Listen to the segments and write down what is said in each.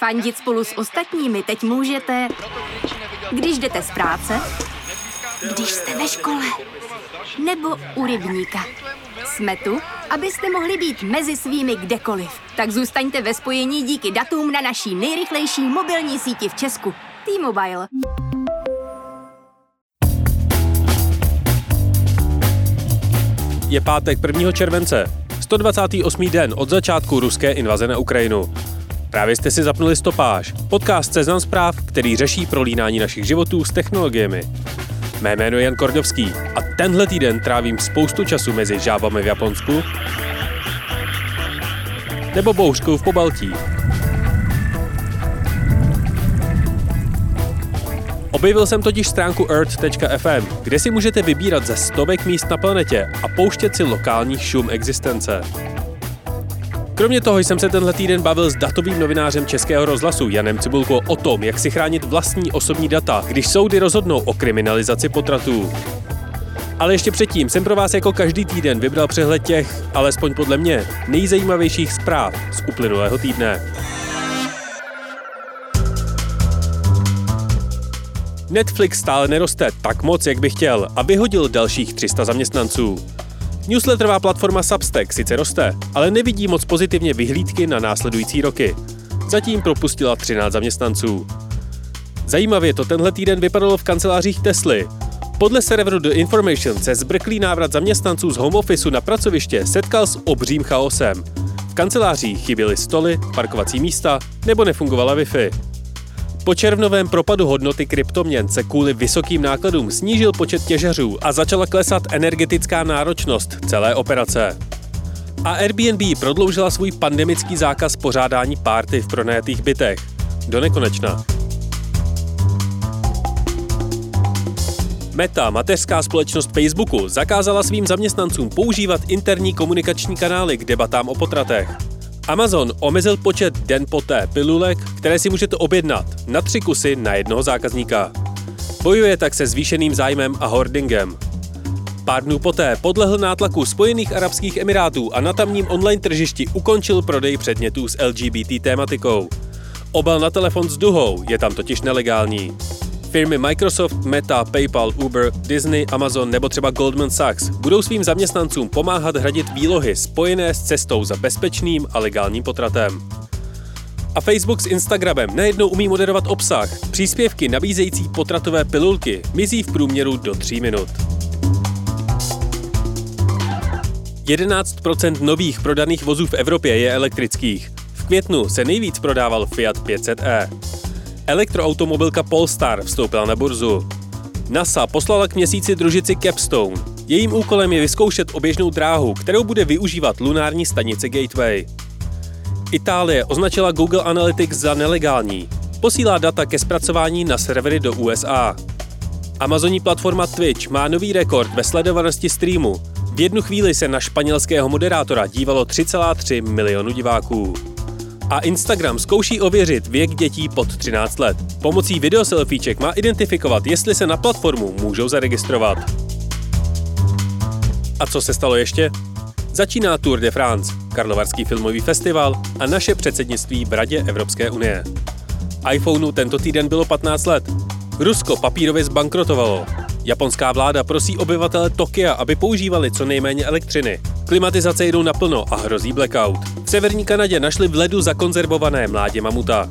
Fandit spolu s ostatními teď můžete, když jdete z práce, když jste ve škole, nebo u rybníka. Jsme tu, abyste mohli být mezi svými kdekoliv. Tak zůstaňte ve spojení díky datům na naší nejrychlejší mobilní síti v Česku. T-Mobile. Je pátek 1. července, 128. den od začátku ruské invaze na Ukrajinu. Právě jste si zapnuli stopáž, podcast Seznam zpráv, který řeší prolínání našich životů s technologiemi. Mé jméno je Jan Kordovský a tenhle týden trávím spoustu času mezi žábami v Japonsku nebo bouřkou v Pobaltí. Objevil jsem totiž stránku earth.fm, kde si můžete vybírat ze stovek míst na planetě a pouštět si lokální šum existence. Kromě toho jsem se tenhle týden bavil s datovým novinářem Českého rozhlasu Janem Cibulko o tom, jak si chránit vlastní osobní data, když soudy rozhodnou o kriminalizaci potratů. Ale ještě předtím jsem pro vás jako každý týden vybral přehled těch, alespoň podle mě, nejzajímavějších zpráv z uplynulého týdne. Netflix stále neroste tak moc, jak by chtěl a vyhodil dalších 300 zaměstnanců. Newsletterová platforma Substack sice roste, ale nevidí moc pozitivně vyhlídky na následující roky. Zatím propustila 13 zaměstnanců. Zajímavě to tenhle týden vypadalo v kancelářích Tesly. Podle serveru The Information se zbrklý návrat zaměstnanců z home office na pracoviště setkal s obřím chaosem. V kancelářích chyběly stoly, parkovací místa nebo nefungovala Wi-Fi. Po červnovém propadu hodnoty kryptoměn se kvůli vysokým nákladům snížil počet těžařů a začala klesat energetická náročnost celé operace. A Airbnb prodloužila svůj pandemický zákaz pořádání párty v pronajatých bytech. Do nekonečna. Meta, mateřská společnost Facebooku, zakázala svým zaměstnancům používat interní komunikační kanály k debatám o potratech. Amazon omezil počet den poté pilulek, které si můžete objednat na tři kusy na jednoho zákazníka. Bojuje tak se zvýšeným zájmem a hoardingem. Pár dnů poté podlehl nátlaku Spojených Arabských Emirátů a na tamním online tržišti ukončil prodej předmětů s LGBT tématikou. Obal na telefon s duhou je tam totiž nelegální. Firmy Microsoft, Meta, PayPal, Uber, Disney, Amazon nebo třeba Goldman Sachs budou svým zaměstnancům pomáhat hradit výlohy spojené s cestou za bezpečným a legálním potratem. A Facebook s Instagramem najednou umí moderovat obsah. Příspěvky nabízející potratové pilulky mizí v průměru do 3 minut. 11% nových prodaných vozů v Evropě je elektrických. V květnu se nejvíc prodával Fiat 500e. Elektroautomobilka Polestar vstoupila na burzu. NASA poslala k měsíci družici Capstone. Jejím úkolem je vyzkoušet oběžnou dráhu, kterou bude využívat lunární stanice Gateway. Itálie označila Google Analytics za nelegální. Posílá data ke zpracování na servery do USA. Amazonní platforma Twitch má nový rekord ve sledovanosti streamu. V jednu chvíli se na španělského moderátora dívalo 3,3 milionu diváků. A Instagram zkouší ověřit věk dětí pod 13 let. Pomocí videoselfieček má identifikovat, jestli se na platformu můžou zaregistrovat. A co se stalo ještě? Začíná Tour de France, Karlovarský filmový festival a naše předsednictví v Radě Evropské unie. iPhoneu tento týden bylo 15 let. Rusko papírově zbankrotovalo. Japonská vláda prosí obyvatele Tokia, aby používali co nejméně elektřiny. Klimatizace jdou naplno a hrozí blackout. V severní Kanadě našli v ledu zakonzervované mládě mamuta.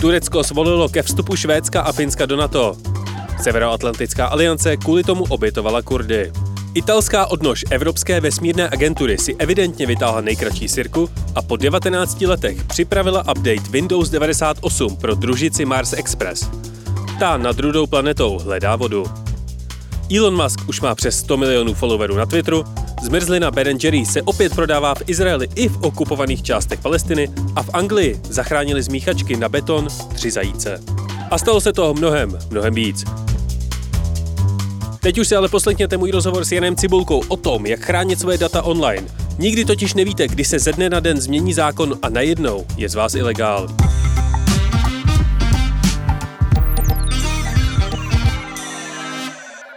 Turecko svolilo ke vstupu Švédska a Finska do NATO. Severoatlantická aliance kvůli tomu obětovala Kurdy. Italská odnož Evropské vesmírné agentury si evidentně vytáhla nejkratší sirku a po 19 letech připravila update Windows 98 pro družici Mars Express. Ta nad rudou planetou hledá vodu. Elon Musk už má přes 100 milionů followerů na Twitteru, zmrzlina Ben Jerry se opět prodává v Izraeli i v okupovaných částech Palestiny a v Anglii zachránili z míchačky na beton tři zajíce. A stalo se toho mnohem, mnohem víc. Teď už si ale poslechněte můj rozhovor s Janem Cibulkou o tom, jak chránit své data online. Nikdy totiž nevíte, kdy se ze dne na den změní zákon a najednou je z vás ilegál.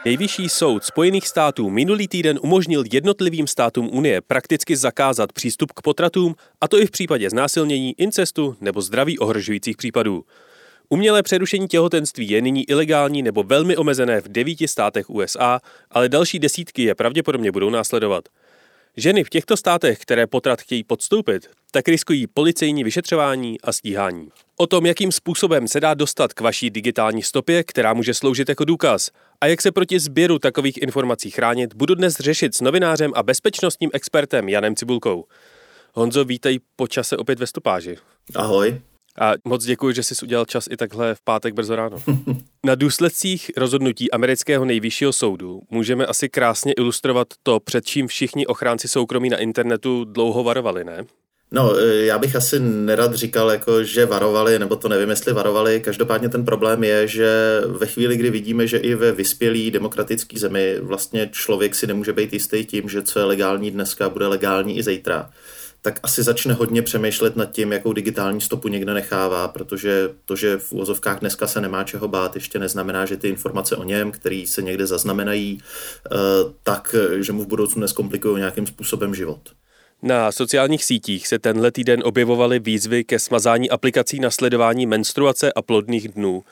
Nejvyšší soud Spojených států minulý týden umožnil jednotlivým státům Unie prakticky zakázat přístup k potratům, a to i v případě znásilnění, incestu nebo zdraví ohrožujících případů. Umělé přerušení těhotenství je nyní ilegální nebo velmi omezené v devíti státech USA, ale další desítky je pravděpodobně budou následovat. Ženy v těchto státech, které potrat chtějí podstoupit, tak riskují policejní vyšetřování a stíhání. O tom, jakým způsobem se dá dostat k vaší digitální stopě, která může sloužit jako důkaz, a jak se proti sběru takových informací chránit, budu dnes řešit s novinářem a bezpečnostním expertem Janem Cibulkou. Honzo, vítej po čase opět ve stopáži. Ahoj. A moc děkuji, že jsi udělal čas i takhle v pátek brzo ráno. Na důsledcích rozhodnutí amerického nejvyššího soudu můžeme asi krásně ilustrovat to, před čím všichni ochránci soukromí na internetu dlouho varovali, ne? No, e, já bych asi nerad říkal, jako, že varovali, nebo to nevím, jestli varovali. Každopádně ten problém je, že ve chvíli, kdy vidíme, že i ve vyspělé demokratické zemi vlastně člověk si nemůže být jistý tím, že co je legální dneska, bude legální i zítra, tak asi začne hodně přemýšlet nad tím, jakou digitální stopu někde nechává, protože to, že v úvozovkách dneska se nemá čeho bát, ještě neznamená, že ty informace o něm, které se někde zaznamenají, e, tak, že mu v budoucnu neskomplikují nějakým způsobem život. Na sociálních sítích se tenhle týden objevovaly výzvy ke smazání aplikací na sledování menstruace a plodných dnů.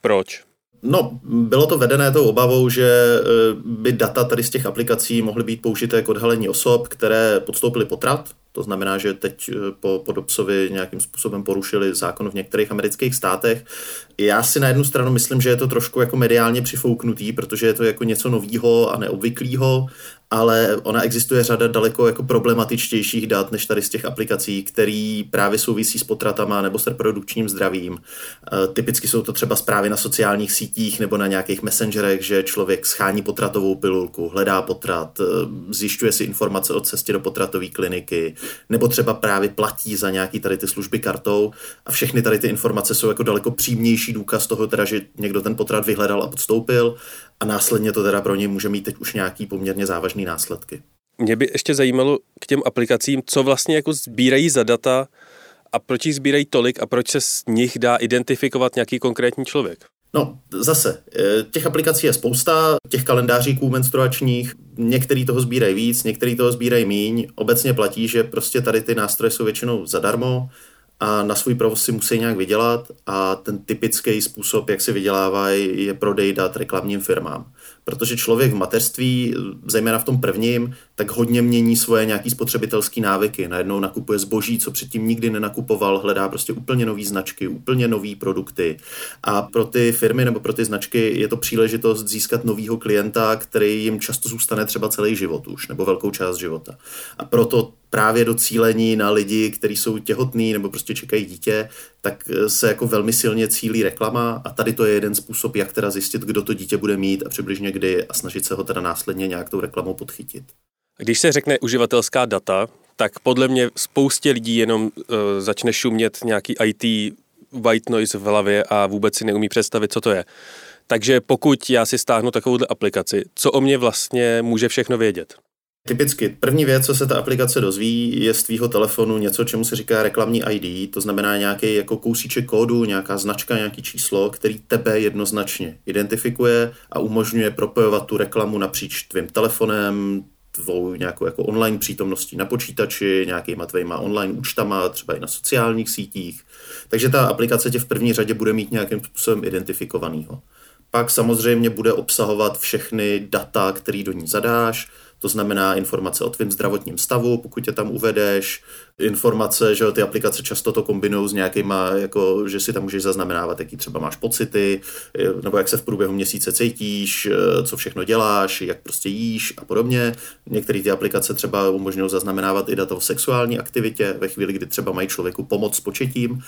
Proč? No, bylo to vedené tou obavou, že e, by data tady z těch aplikací mohly být použité k odhalení osob, které podstoupily potrat, to znamená, že teď eh, po, po Dobsovi nějakým způsobem porušili zákon v některých amerických státech. Já si na jednu stranu myslím, že je to trošku jako mediálně přifouknutý, protože je to jako něco novýho a neobvyklého, ale ona existuje řada daleko jako problematičtějších dat než tady z těch aplikací, které právě souvisí s potratama nebo s reprodukčním zdravím. E, typicky jsou to třeba zprávy na sociálních sítích nebo na nějakých messengerech, že člověk schání potratovou pilulku, hledá potrat, e, zjišťuje si informace o cestě do potratové kliniky, nebo třeba právě platí za nějaký tady ty služby kartou a všechny tady ty informace jsou jako daleko přímější důkaz toho, teda, že někdo ten potrat vyhledal a podstoupil a následně to teda pro něj může mít teď už nějaký poměrně závažný následky. Mě by ještě zajímalo k těm aplikacím, co vlastně jako sbírají za data a proč jich sbírají tolik a proč se z nich dá identifikovat nějaký konkrétní člověk? No, zase, eh, těch aplikací je spousta, těch kalendáříků menstruačních, některý toho sbírají víc, některý toho sbírají míň. Obecně platí, že prostě tady ty nástroje jsou většinou zadarmo, a na svůj provoz si musí nějak vydělat a ten typický způsob, jak si vydělávají, je prodej dat reklamním firmám. Protože člověk v mateřství, zejména v tom prvním, tak hodně mění svoje nějaký spotřebitelské návyky. Najednou nakupuje zboží, co předtím nikdy nenakupoval, hledá prostě úplně nové značky, úplně nové produkty. A pro ty firmy nebo pro ty značky je to příležitost získat nového klienta, který jim často zůstane třeba celý život už, nebo velkou část života. A proto právě do cílení na lidi, kteří jsou těhotní nebo prostě čekají dítě, tak eh, se jako velmi silně cílí reklama a tady to je jeden způsob, jak teda zjistit, kdo to dítě bude mít a přibližně kdy a snažit se ho teda následně nějak tou reklamou podchytit. Když se řekne uživatelská data, tak podle mě spoustě lidí jenom uh, začne šumět nějaký IT white noise v hlavě a vůbec si neumí představit, co to je. Takže pokud já si stáhnu takovouhle aplikaci, co o mě vlastně může všechno vědět? Typicky první věc, co se ta aplikace dozví, je z tvýho telefonu něco, čemu se říká reklamní ID, to znamená nějaký jako kousíček kódu, nějaká značka, nějaký číslo, který tebe jednoznačně identifikuje a umožňuje propojovat tu reklamu napříč tvým telefonem, tvou nějakou jako online přítomností na počítači, nějakýma tvýma online účtama, třeba i na sociálních sítích. Takže ta aplikace tě v první řadě bude mít nějakým způsobem identifikovanýho. Pak samozřejmě bude obsahovat všechny data, které do ní zadáš, to znamená informace o tvém zdravotním stavu, pokud je tam uvedeš, informace, že ty aplikace často to kombinují s nějakýma, jako, že si tam můžeš zaznamenávat, jaký třeba máš pocity, nebo jak se v průběhu měsíce cítíš, co všechno děláš, jak prostě jíš a podobně. Některé ty aplikace třeba umožňují zaznamenávat i data o sexuální aktivitě ve chvíli, kdy třeba mají člověku pomoc s početím.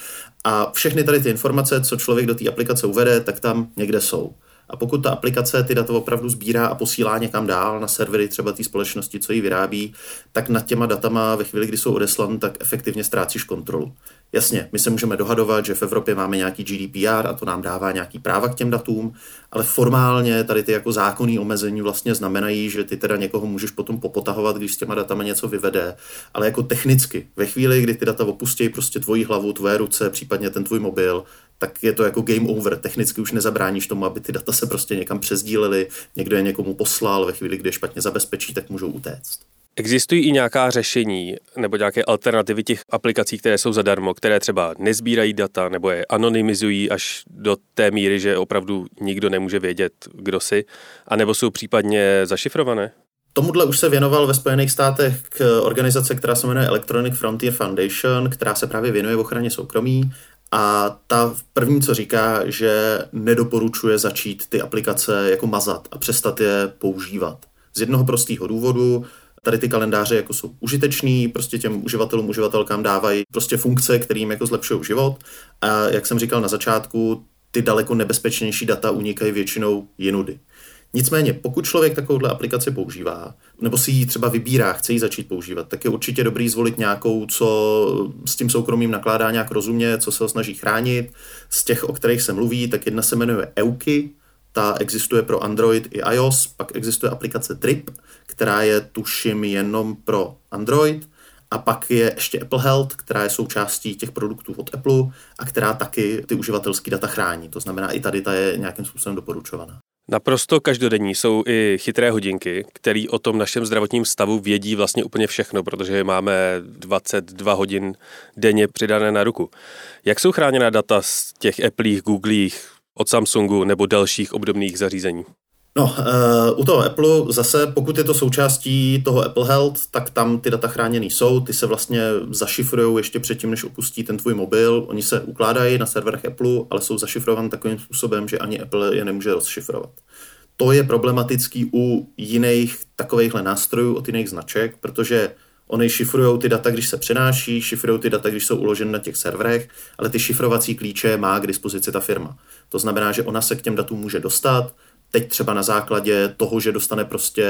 A všechny tady ty informace, co člověk do té aplikace uvede, tak tam někde jsou. A pokud ta aplikace ty data opravdu sbírá a posílá někam dál na servery třeba té společnosti, co ji vyrábí, tak nad těma datama ve chvíli, kdy jsou odeslan, tak efektivně ztrácíš kontrolu. Jasně, my se můžeme dohadovat, že v Evropě máme nějaký GDPR a to nám dává nějaký práva k těm datům, ale formálně tady ty jako zákonní omezení vlastně znamenají, že ty teda někoho můžeš potom popotahovat, když s těma datama něco vyvede, ale jako technicky, ve chvíli, kdy ty data opustí prostě tvoji hlavu, tvoje ruce, případně ten tvůj mobil, tak je to jako game over. Technicky už nezabráníš tomu, aby ty data se prostě někam přezdílely, někdo je někomu poslal, ve chvíli, kdy je špatně zabezpečí, tak můžou utéct. Existují i nějaká řešení nebo nějaké alternativy těch aplikací, které jsou zadarmo, které třeba nezbírají data nebo je anonymizují až do té míry, že opravdu nikdo nemůže vědět, kdo si, anebo jsou případně zašifrované? Tomuhle už se věnoval ve Spojených státech k organizace, která se jmenuje Electronic Frontier Foundation, která se právě věnuje ochraně soukromí a ta první, co říká, že nedoporučuje začít ty aplikace jako mazat a přestat je používat. Z jednoho prostého důvodu, Tady ty kalendáře jako jsou užitečný, prostě těm uživatelům, uživatelkám dávají prostě funkce, kterým jako zlepšují život. A jak jsem říkal na začátku, ty daleko nebezpečnější data unikají většinou jinudy. Nicméně, pokud člověk takovouhle aplikaci používá, nebo si ji třeba vybírá, chce ji začít používat, tak je určitě dobrý zvolit nějakou, co s tím soukromím nakládá nějak rozumně, co se ho snaží chránit. Z těch, o kterých se mluví, tak jedna se jmenuje Euky, ta existuje pro Android i iOS, pak existuje aplikace Trip, která je tuším jenom pro Android, a pak je ještě Apple Health, která je součástí těch produktů od Apple a která taky ty uživatelské data chrání. To znamená, i tady ta je nějakým způsobem doporučovaná. Naprosto každodenní jsou i chytré hodinky, které o tom našem zdravotním stavu vědí vlastně úplně všechno, protože máme 22 hodin denně přidané na ruku. Jak jsou chráněná data z těch Applích, Googlích, od Samsungu nebo dalších obdobných zařízení? No, uh, u toho Apple zase, pokud je to součástí toho Apple Health, tak tam ty data chráněný jsou, ty se vlastně zašifrují ještě předtím, než opustí ten tvůj mobil. Oni se ukládají na serverech Apple, ale jsou zašifrovaný takovým způsobem, že ani Apple je nemůže rozšifrovat. To je problematický u jiných takovýchhle nástrojů, od jiných značek, protože Oni šifrují ty data, když se přenáší, šifrují ty data, když jsou uloženy na těch serverech, ale ty šifrovací klíče má k dispozici ta firma. To znamená, že ona se k těm datům může dostat, teď třeba na základě toho, že dostane prostě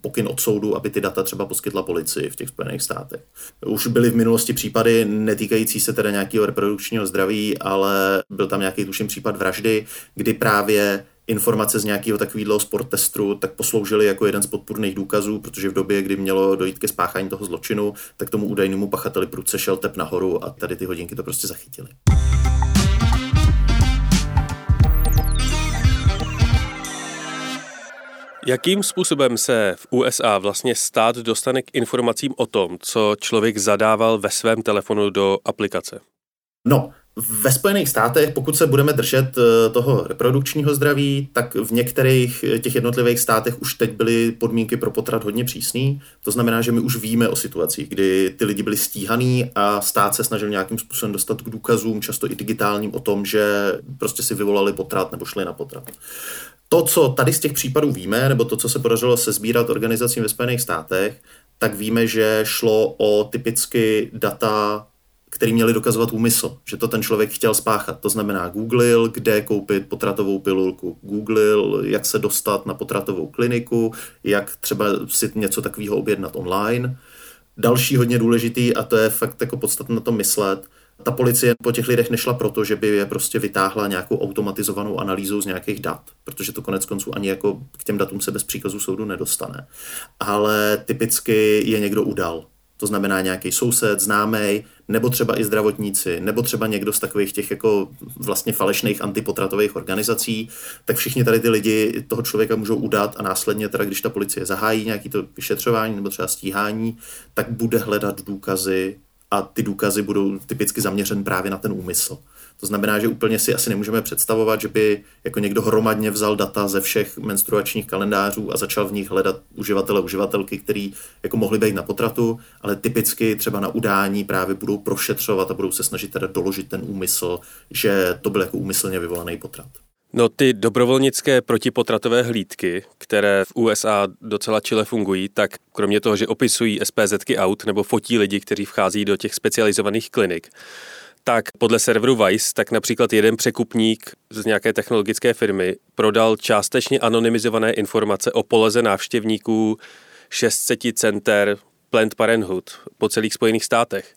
pokyn od soudu, aby ty data třeba poskytla policii v těch Spojených státech. Už byly v minulosti případy netýkající se teda nějakého reprodukčního zdraví, ale byl tam nějaký tuším případ vraždy, kdy právě informace z nějakého takového sport testu tak posloužily jako jeden z podpůrných důkazů, protože v době, kdy mělo dojít ke spáchání toho zločinu, tak tomu údajnému pachateli prudce šel tep nahoru a tady ty hodinky to prostě zachytily. Jakým způsobem se v USA vlastně stát dostane k informacím o tom, co člověk zadával ve svém telefonu do aplikace? No, ve Spojených státech, pokud se budeme držet eh, toho reprodukčního zdraví, tak v některých eh, těch jednotlivých státech už teď byly podmínky pro potrat hodně přísný. To znamená, že my už víme o situacích, kdy ty lidi byli stíhaný a stát se snažil nějakým způsobem dostat k důkazům, často i digitálním, o tom, že prostě si vyvolali potrat nebo šli na potrat. To, co tady z těch případů víme, nebo to, co se podařilo sezbírat organizacím ve Spojených státech, tak víme, že šlo o typicky data který měli dokazovat úmysl, že to ten člověk chtěl spáchat. To znamená, googlil, kde koupit potratovou pilulku, googlil, jak se dostat na potratovou kliniku, jak třeba si něco takového objednat online. Další hodně důležitý, a to je fakt jako podstatné na to myslet, ta policie po těch lidech nešla proto, že by je prostě vytáhla nějakou automatizovanou analýzou z nějakých dat, protože to konec konců ani jako k těm datům se bez příkazu soudu nedostane. Ale typicky je někdo udal. To znamená nějaký soused, známý, nebo třeba i zdravotníci, nebo třeba někdo z takových těch jako vlastně falešných antipotratových organizací, tak všichni tady ty lidi toho člověka můžou udat a následně teda, když ta policie zahájí nějaký to vyšetřování nebo třeba stíhání, tak bude hledat důkazy a ty důkazy budou typicky zaměřen právě na ten úmysl. To znamená, že úplně si asi nemůžeme představovat, že by jako někdo hromadně vzal data ze všech menstruačních kalendářů a začal v nich hledat uživatele, uživatelky, který jako mohli být na potratu, ale typicky třeba na udání právě budou prošetřovat a budou se snažit teda doložit ten úmysl, že to byl jako úmyslně vyvolaný potrat. No ty dobrovolnické protipotratové hlídky, které v USA docela čile fungují, tak kromě toho, že opisují SPZky aut nebo fotí lidi, kteří vchází do těch specializovaných klinik, tak podle serveru Vice, tak například jeden překupník z nějaké technologické firmy prodal částečně anonymizované informace o poleze návštěvníků 600 center Planned Parenthood po celých Spojených státech.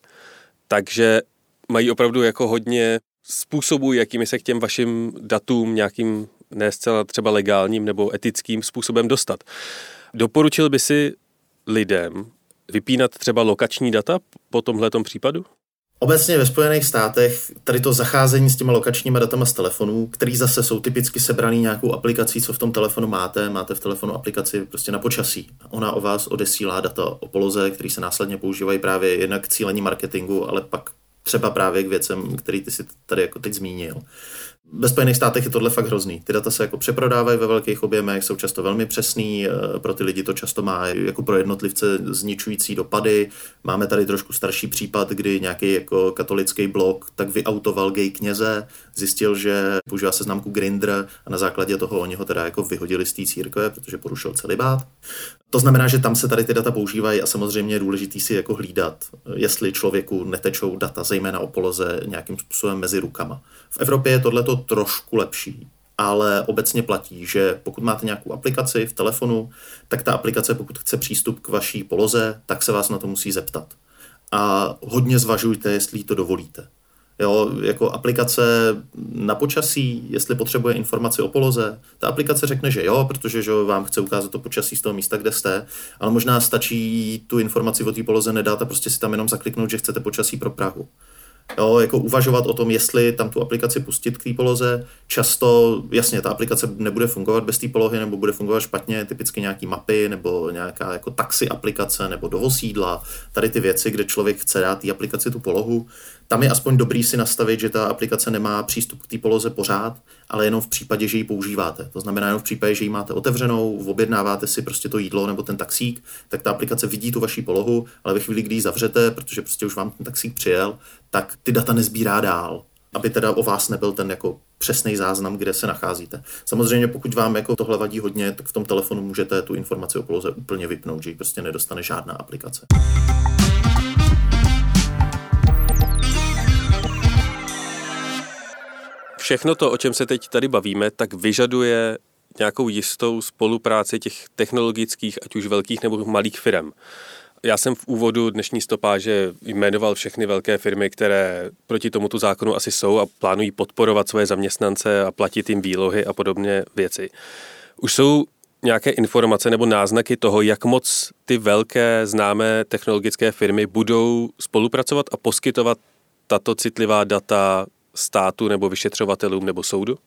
Takže mají opravdu jako hodně způsobů, jakými se k těm vašim datům nějakým ne zcela třeba legálním nebo etickým způsobem dostat. Doporučil by si lidem vypínat třeba lokační data po tomhle případu? Obecně ve Spojených státech tady to zacházení s těma lokačníma datama z telefonů, který zase jsou typicky sebraný nějakou aplikací, co v tom telefonu máte. Máte v telefonu aplikaci prostě na počasí. Ona o vás odesílá data o poloze, které se následně používají právě jednak k cílení marketingu, ale pak třeba právě k věcem, který ty si tady jako teď zmínil. Ve Spojených státech je tohle fakt hrozný. Ty data se jako přeprodávají ve velkých objemech, jsou často velmi přesný, eh, pro ty lidi to často má jako pro jednotlivce zničující dopady. Máme tady trošku starší případ, kdy nějaký jako katolický blok tak vyautoval gay kněze, zjistil, že používá se známku Grindr a na základě toho oni ho teda jako vyhodili z té církve, protože porušil celibát. To znamená, že tam se tady ty data používají a samozřejmě je důležitý si jako hlídat, jestli člověku netečou data, zejména o poloze, nějakým způsobem mezi rukama. V Evropě je tohleto trošku lepší, ale obecně platí, že pokud máte nějakou aplikaci v telefonu, tak ta aplikace, pokud chce přístup k vaší poloze, tak se vás na to musí zeptat. A hodně zvažujte, jestli to dovolíte. Jo, jako aplikace na počasí, jestli potřebuje informaci o poloze, ta aplikace řekne, že jo, protože že vám chce ukázat to počasí z toho místa, kde jste, ale možná stačí tu informaci o té poloze nedát a prostě si tam jenom zakliknout, že chcete počasí pro Prahu. Jo, jako uvažovat o tom, jestli tam tu aplikaci pustit k té poloze. Často, jasně, ta aplikace nebude fungovat bez té polohy, nebo bude fungovat špatně, typicky nějaký mapy, nebo nějaká jako taxi aplikace, nebo dovozídla, tady ty věci, kde člověk chce dát té aplikaci tu polohu. Tam je aspoň dobrý si nastavit, že ta aplikace nemá přístup k té poloze pořád, ale jenom v případě, že ji používáte. To znamená jenom v případě, že ji máte otevřenou, objednáváte si prostě to jídlo nebo ten taxík, tak ta aplikace vidí tu vaši polohu, ale ve chvíli, kdy ji zavřete, protože prostě už vám ten taxík přijel, tak ty data nezbírá dál aby teda o vás nebyl ten jako přesný záznam, kde se nacházíte. Samozřejmě pokud vám jako tohle vadí hodně, tak v tom telefonu můžete tu informaci o poloze úplně vypnout, že ji prostě nedostane žádná aplikace. Všechno to, o čem se teď tady bavíme, tak vyžaduje nějakou jistou spolupráci těch technologických, ať už velkých nebo malých firm. Já jsem v úvodu dnešní stopáže jmenoval všechny velké firmy, které proti tomuto zákonu asi jsou a plánují podporovat svoje zaměstnance a platit jim výlohy a podobně věci. Už jsou nějaké informace nebo náznaky toho, jak moc ty velké známé technologické firmy budou spolupracovat a poskytovat tato citlivá data státu nebo vyšetřovatelům nebo soudu?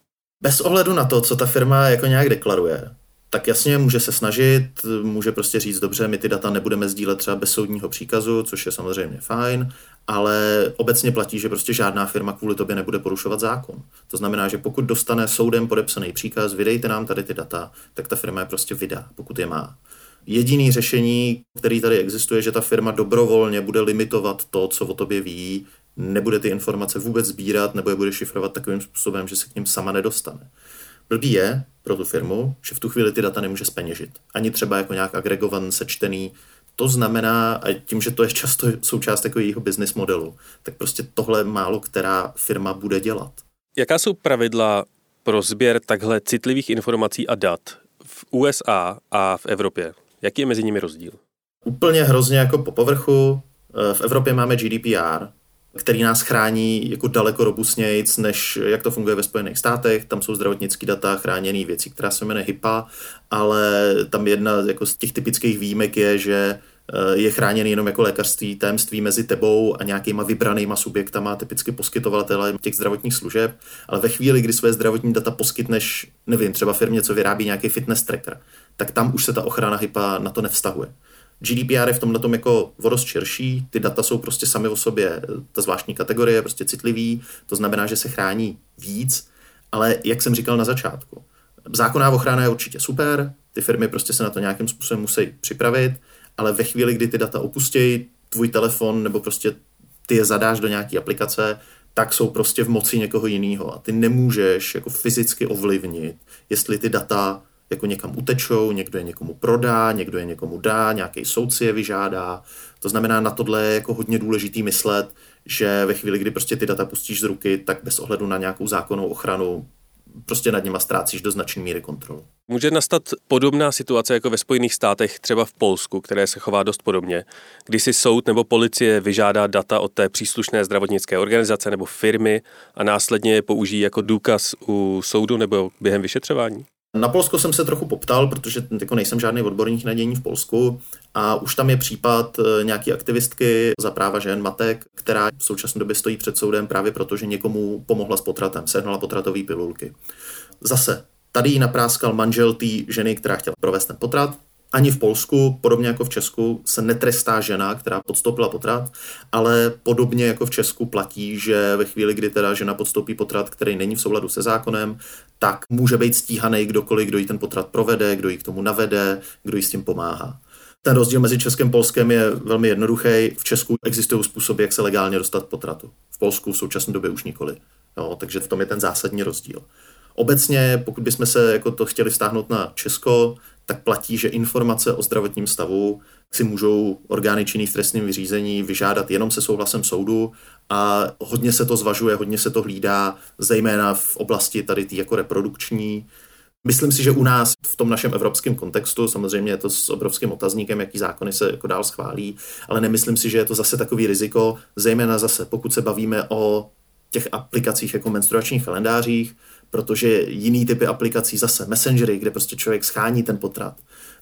Bez ohledu na to, co ta firma jako nějak deklaruje, tak jasně může se snažit, může prostě říct, dobře, my ty data nebudeme sdílet třeba bez soudního příkazu, což je samozřejmě fajn, ale obecně platí, že prostě žádná firma kvůli tobě nebude porušovat zákon. To znamená, že pokud dostane soudem podepsaný příkaz, vydejte nám tady ty data, tak ta firma je prostě vydá, pokud je má. Jediný řešení, který tady existuje, že ta firma dobrovolně bude limitovat to, co o tobě ví, nebude ty informace vůbec sbírat nebo je bude šifrovat takovým způsobem, že se k ním sama nedostane. Blbý je pro tu firmu, že v tu chvíli ty data nemůže speněžit. Ani třeba jako nějak agregovan, sečtený. To znamená, a tím, že to je často součást jako jejího business modelu, tak prostě tohle málo která firma bude dělat. Jaká jsou pravidla pro sběr takhle citlivých informací a dat v USA a v Evropě? Jaký je mezi nimi rozdíl? Úplně hrozně jako po povrchu. V Evropě máme GDPR, který nás chrání jako daleko robustnějc, než jak to funguje ve Spojených státech. Tam jsou zdravotnické data chráněné věci, která se jmenuje HIPAA, ale tam jedna jako z těch typických výjimek je, že eh, je chráněný jenom jako lékařství, tajemství mezi tebou a nějakýma vybranýma subjektama, typicky poskytovatele těch zdravotních služeb, ale ve chvíli, kdy své zdravotní data poskytneš, nevím, třeba firmě, co vyrábí nějaký fitness tracker, tak tam už se ta ochrana HIPAA na to nevztahuje. GDPR je v tomhle tom jako vodost širší, ty data jsou prostě sami o sobě, ta zvláštní kategorie je prostě citlivý, to znamená, že se chrání víc, ale jak jsem říkal na začátku, zákonná ochrana je určitě super, ty firmy prostě se na to nějakým způsobem musí připravit, ale ve chvíli, kdy ty data opustějí tvůj telefon nebo prostě ty je zadáš do nějaké aplikace, tak jsou prostě v moci někoho jiného a ty nemůžeš jako fyzicky ovlivnit, jestli ty data jako někam utečou, někdo je někomu prodá, někdo je někomu dá, nějaký soudci je vyžádá. To znamená, na tohle je jako hodně důležitý myslet, že ve chvíli, kdy prostě ty data pustíš z ruky, tak bez ohledu na nějakou zákonnou ochranu prostě nad nima ztrácíš do značné míry kontrolu. Může nastat podobná situace jako ve Spojených státech, třeba v Polsku, které se chová dost podobně, kdy si soud nebo policie vyžádá data od té příslušné zdravotnické organizace nebo firmy a následně je použijí jako důkaz u soudu nebo během vyšetřování? Na Polsko jsem se trochu poptal, protože jako nejsem žádný odborník na dění v Polsku, A už tam je případ eh, nějaký aktivistky za práva žen matek, která v současné době stojí před soudem právě proto, že někomu pomohla s potratem, sehnala potratové pilulky. Zase, tady jí napráskal manžel té ženy, která chtěla provést ten potrat, ani v Polsku, podobně jako v Česku, se netrestá žena, která podstoupila potrat, ale podobně jako v Česku platí, že ve chvíli, kdy teda žena podstoupí potrat, který není v souladu se zákonem, tak může být stíhaný kdokoliv, kdo jí ten potrat provede, kdo jí k tomu navede, kdo jí s tím pomáhá. Ten rozdíl mezi Českem a Polskem je velmi jednoduchý. V Česku existují způsoby, jak se legálně dostat potratu. V Polsku v současné době už nikoli. Jo, takže v tom je ten zásadní rozdíl. Obecně, pokud bychom se jako to chtěli stáhnout na Česko, tak platí, že informace o zdravotním stavu si můžou orgány činný v trestním vyřízení vyžádat jenom se souhlasem soudu a hodně se to zvažuje, hodně se to hlídá, zejména v oblasti tady tý jako reprodukční. Myslím si, že u nás v tom našem evropském kontextu, samozřejmě je to s obrovským otazníkem, jaký zákony se jako dál schválí, ale nemyslím si, že je to zase takový riziko, zejména zase, pokud se bavíme o těch aplikacích jako menstruačních kalendářích, protože jiný typy aplikací zase, messengery, kde prostě člověk schání ten potrat,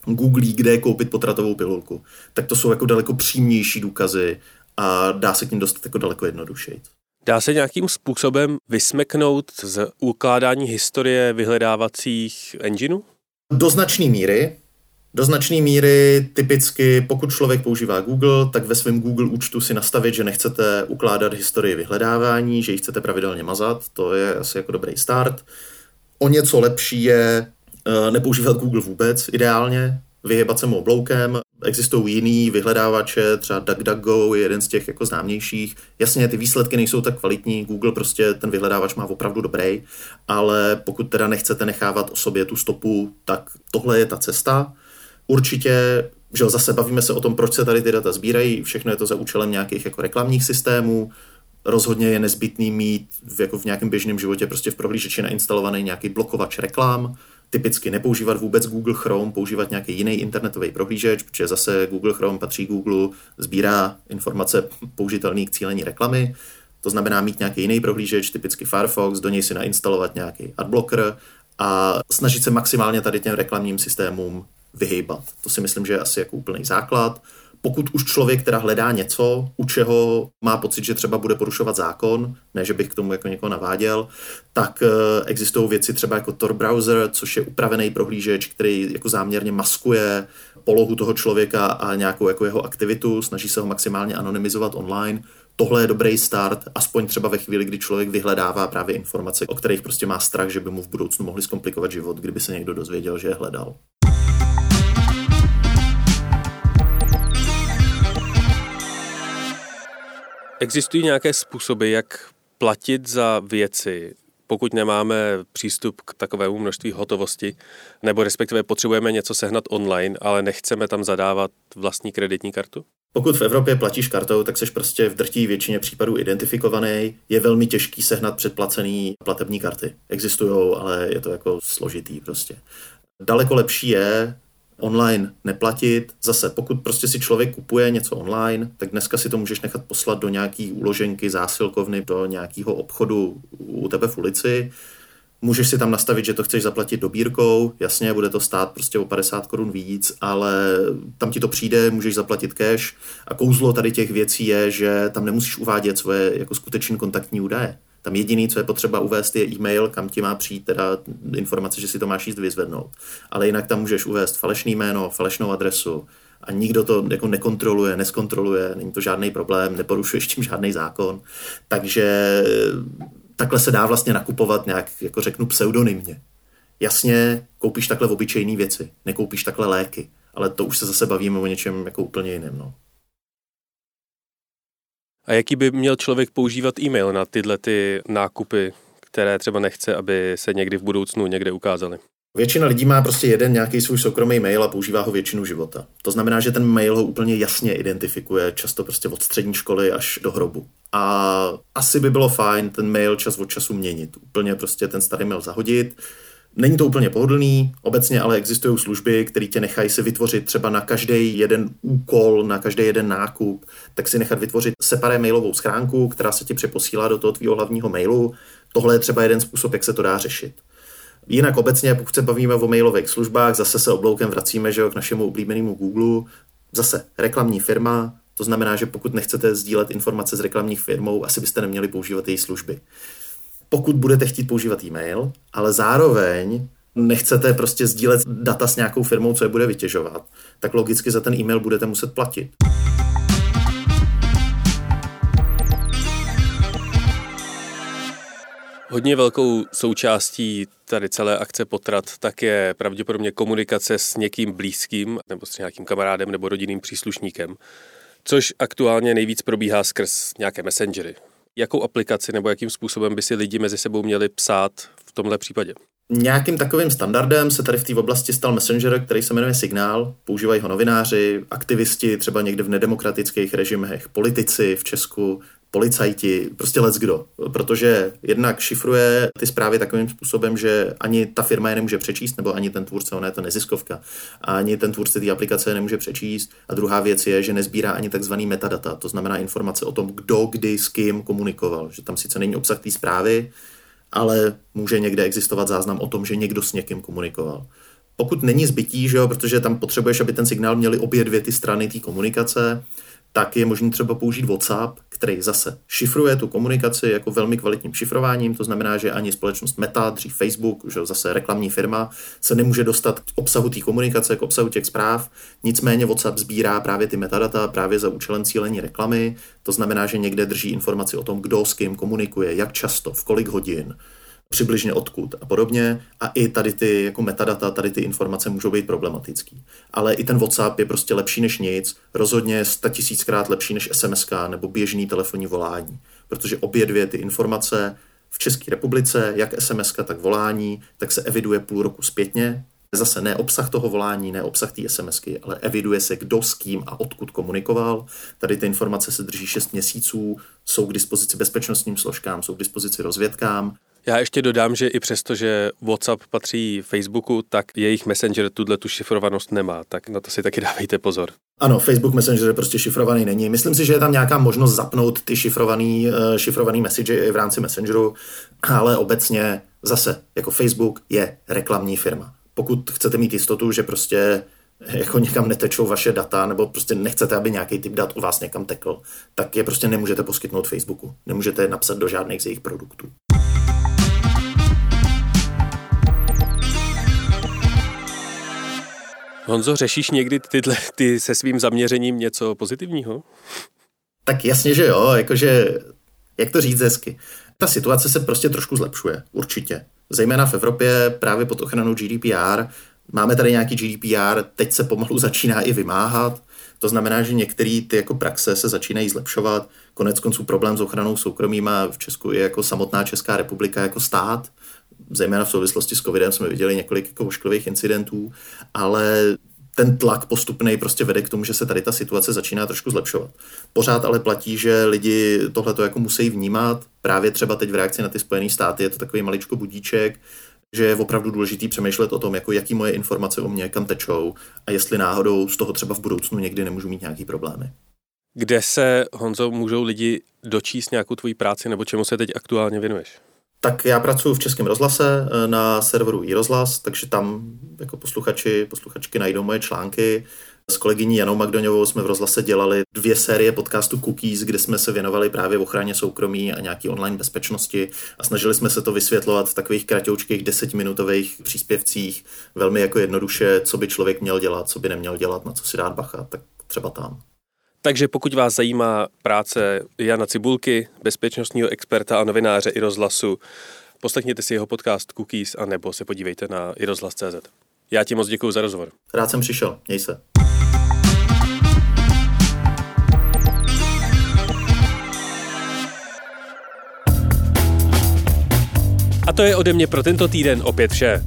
googlí, kde koupit potratovou pilulku, tak to jsou jako daleko přímější důkazy a dá se k ním dostat jako daleko jednodušeji. Dá se nějakým způsobem vysmeknout z ukládání historie vyhledávacích engineů? Do značné míry, do značné míry typicky, pokud člověk používá Google, tak ve svém Google účtu si nastavit, že nechcete ukládat historii vyhledávání, že ji chcete pravidelně mazat, to je asi jako dobrý start. O něco lepší je eh, nepoužívat Google vůbec ideálně, vyhybat se mu obloukem. Existují jiný vyhledávače, třeba DuckDuckGo je jeden z těch jako známějších. Jasně, ty výsledky nejsou tak kvalitní, Google prostě ten vyhledávač má opravdu dobrý, ale pokud teda nechcete nechávat o sobě tu stopu, tak tohle je ta cesta. Určitě že zase bavíme se o tom, proč se tady ty data sbírají, všechno je to za účelem nějakých jako reklamních systémů, rozhodně je nezbytný mít v, jako v nějakém běžném životě prostě v prohlížeči nainstalovaný nějaký blokovač reklam, typicky nepoužívat vůbec Google Chrome, používat nějaký jiný internetový prohlížeč, protože zase Google Chrome patří Google, sbírá informace použitelné k cílení reklamy, to znamená mít nějaký jiný prohlížeč, typicky Firefox, do něj si nainstalovat nějaký adblocker a snažit se maximálně tady těm reklamním systémům vyhýbat. To si myslím, že je asi jako úplný základ. Pokud už člověk teda hledá něco, u čeho má pocit, že třeba bude porušovat zákon, ne, že bych k tomu jako někoho naváděl, tak eh, existují věci třeba jako Tor browser, což je upravený prohlížeč, který jako záměrně maskuje polohu toho člověka a nějakou jako jeho aktivitu, snaží se ho maximálně anonymizovat online. Tohle je dobrý start, aspoň třeba ve chvíli, kdy člověk vyhledává právě informace, o kterých prostě má strach, že by mu v budoucnu mohli zkomplikovat život, kdyby se někdo dozvěděl, že je hledal. Existují nějaké způsoby, jak platit za věci, pokud nemáme přístup k takovému množství hotovosti, nebo respektive potřebujeme něco sehnat online, ale nechceme tam zadávat vlastní kreditní kartu? Pokud v Evropě platíš kartou, tak jsi prostě v drtí většině případů identifikovaný. Je velmi těžký sehnat předplacený platební karty. Existují, ale je to jako složitý prostě. Daleko lepší je online neplatit. Zase, pokud prostě si člověk kupuje něco online, tak dneska si to můžeš nechat poslat do nějaký úloženky, zásilkovny, do nějakého obchodu u tebe v ulici. Můžeš si tam nastavit, že to chceš zaplatit dobírkou, jasně, bude to stát prostě o 50 korun víc, ale tam ti to přijde, můžeš zaplatit cash a kouzlo tady těch věcí je, že tam nemusíš uvádět svoje jako skutečné kontaktní údaje. Tam jediný, co je potřeba uvést, je e-mail, kam ti má přijít teda informace, že si to máš jíst vyzvednout. Ale jinak tam můžeš uvést falešný jméno, falešnou adresu a nikdo to jako nekontroluje, neskontroluje, není to žádný problém, neporušuješ tím žádný zákon. Takže takhle se dá vlastně nakupovat nějak, jako řeknu, pseudonymně. Jasně, koupíš takhle obyčejné věci, nekoupíš takhle léky, ale to už se zase bavíme o něčem jako úplně jiném. No. A jaký by měl člověk používat e-mail na tyhle ty nákupy, které třeba nechce, aby se někdy v budoucnu někde ukázaly? Většina lidí má prostě jeden nějaký svůj soukromý mail a používá ho většinu života. To znamená, že ten mail ho úplně jasně identifikuje, často prostě od střední školy až do hrobu. A asi by bylo fajn ten mail čas od času měnit. Úplně prostě ten starý mail zahodit, Není to úplně pohodlný, obecně ale existují služby, které tě nechají si vytvořit třeba na každý jeden úkol, na každý jeden nákup, tak si nechat vytvořit separé mailovou schránku, která se ti přeposílá do toho tvého hlavního mailu. Tohle je třeba jeden způsob, jak se to dá řešit. Jinak obecně, pokud se bavíme o mailových službách, zase se obloukem vracíme že jo, k našemu oblíbenému Google. Zase reklamní firma, to znamená, že pokud nechcete sdílet informace s reklamní firmou, asi byste neměli používat její služby. Pokud budete chtít používat e-mail, ale zároveň nechcete prostě sdílet data s nějakou firmou, co je bude vytěžovat, tak logicky za ten e-mail budete muset platit. Hodně velkou součástí tady celé akce Potrat tak je pravděpodobně komunikace s někým blízkým nebo s nějakým kamarádem nebo rodinným příslušníkem, což aktuálně nejvíc probíhá skrz nějaké messengery. Jakou aplikaci nebo jakým způsobem by si lidi mezi sebou měli psát v tomhle případě? Nějakým takovým standardem se tady v té oblasti stal Messenger, který se jmenuje Signál. Používají ho novináři, aktivisti, třeba někde v nedemokratických režimech, politici v Česku, policajti, prostě let's kdo. Protože jednak šifruje ty zprávy takovým způsobem, že ani ta firma je nemůže přečíst, nebo ani ten tvůrce, ona je to neziskovka, ani ten tvůrce té aplikace je nemůže přečíst. A druhá věc je, že nezbírá ani takzvaný metadata, to znamená informace o tom, kdo kdy s kým komunikoval. Že tam sice není obsah té zprávy, ale může někde existovat záznam o tom, že někdo s někým komunikoval. Pokud není zbytí, že jo, protože tam potřebuješ, aby ten signál měli obě dvě ty strany té komunikace, tak je možné třeba použít WhatsApp, který zase šifruje tu komunikaci jako velmi kvalitním šifrováním, to znamená, že ani společnost Meta, dřív Facebook, že zase reklamní firma, se nemůže dostat k obsahu té komunikace, k obsahu těch zpráv, nicméně WhatsApp sbírá právě ty metadata právě za účelem cílení reklamy, to znamená, že někde drží informaci o tom, kdo s kým komunikuje, jak často, v kolik hodin, přibližně odkud a podobně. A i tady ty jako metadata, tady ty informace můžou být problematický. Ale i ten WhatsApp je prostě lepší než nic, rozhodně tisíckrát lepší než SMS nebo běžný telefonní volání. Protože obě dvě ty informace v České republice, jak SMS, tak volání, tak se eviduje půl roku zpětně. Zase ne obsah toho volání, ne obsah té SMSky, ale eviduje se, kdo s kým a odkud komunikoval. Tady ty informace se drží 6 měsíců, jsou k dispozici bezpečnostním složkám, jsou k dispozici rozvědkám já ještě dodám, že i přesto, že WhatsApp patří Facebooku, tak jejich Messenger tuhle tu šifrovanost nemá, tak na to si taky dávejte pozor. Ano, Facebook Messenger prostě šifrovaný není. Myslím si, že je tam nějaká možnost zapnout ty šifrovaný, eh, šifrovaný message i v rámci Messengeru, ale obecně zase, jako Facebook je reklamní firma. Pokud chcete mít jistotu, že prostě jako někam netečou vaše data, nebo prostě nechcete, aby nějaký typ dat u vás někam tekl, tak je prostě nemůžete poskytnout Facebooku. Nemůžete je napsat do žádných z jejich produktů. Honzo, řešíš někdy tyhle, ty se svým zaměřením něco pozitivního? Tak jasně, že jo, jakože, jak to říct hezky. Ta situace se prostě trošku zlepšuje, určitě. Zejména v Evropě právě pod ochranou GDPR. Máme tady nějaký GDPR, teď se pomalu začíná i vymáhat. To znamená, že některé ty jako praxe se začínají zlepšovat. Konec konců problém s ochranou soukromí má v Česku je jako samotná Česká republika jako stát zejména v souvislosti s covidem jsme viděli několik jako ošklivých incidentů, ale ten tlak postupný prostě vede k tomu, že se tady ta situace začíná trošku zlepšovat. Pořád ale platí, že lidi tohle to jako musí vnímat. Právě třeba teď v reakci na ty Spojené státy je to takový maličko budíček, že je opravdu důležitý přemýšlet o tom, jako jaký moje informace o mě kam tečou a jestli náhodou z toho třeba v budoucnu někdy nemůžu mít nějaký problémy. Kde se, Honzo, můžou lidi dočíst nějakou tvoji práci nebo čemu se teď aktuálně věnuješ? Tak já pracuji v Českém rozhlase eh, na serveru iRozhlas, takže tam jako posluchači, posluchačky najdou moje články. S kolegyní Janou Magdoňovou jsme v rozhlase dělali dvě série podcastu Cookies, kde jsme se věnovali právě ochraně soukromí a nějaký online bezpečnosti a snažili jsme se to vysvětlovat v takových kratoučkých desetiminutových příspěvcích, velmi jako jednoduše, co by člověk měl dělat, co by neměl dělat, na co si dát bacha, tak třeba tam. Takže pokud vás zajímá práce Jana Cibulky, bezpečnostního experta a novináře i rozhlasu, poslechněte si jeho podcast Cookies a nebo se podívejte na irozhlas.cz. Já ti moc děkuji za rozhovor. Rád jsem přišel. Měj se. A to je ode mě pro tento týden opět vše.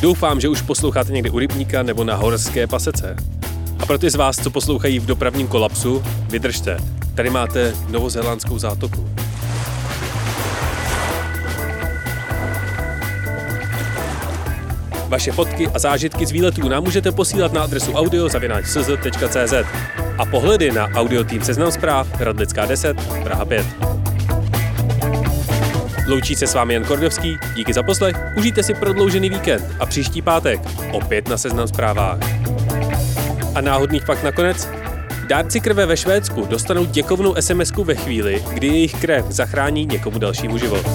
Doufám, že už posloucháte někde u rybníka nebo na horské pasece. A pro ty z vás, co poslouchají v dopravním kolapsu, vydržte. Tady máte novozélandskou zátoku. Vaše fotky a zážitky z výletů nám můžete posílat na adresu audiozavináčcz.cz a pohledy na audio tým Seznam zpráv Radlická 10, Praha 5. Loučí se s vámi Jan Kordovský, díky za poslech, užijte si prodloužený víkend a příští pátek opět na Seznam zprávách. A náhodný fakt nakonec? Dárci krve ve Švédsku dostanou děkovnou sms ve chvíli, kdy jejich krev zachrání někomu dalšímu život.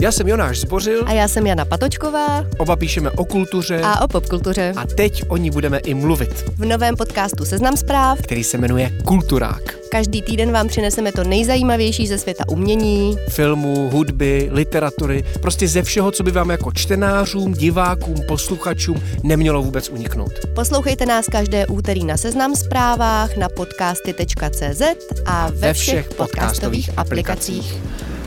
Já jsem Jonáš Zbořil. A já jsem Jana Patočková. Oba píšeme o kultuře. A o popkultuře. A teď o ní budeme i mluvit. V novém podcastu Seznam zpráv, který se jmenuje Kulturák. Každý týden vám přineseme to nejzajímavější ze světa umění, filmu, hudby, literatury, prostě ze všeho, co by vám jako čtenářům, divákům, posluchačům nemělo vůbec uniknout. Poslouchejte nás každé úterý na Seznam zprávách, na podcasty.cz a ve, ve všech, všech podcastových aplikacích. aplikacích.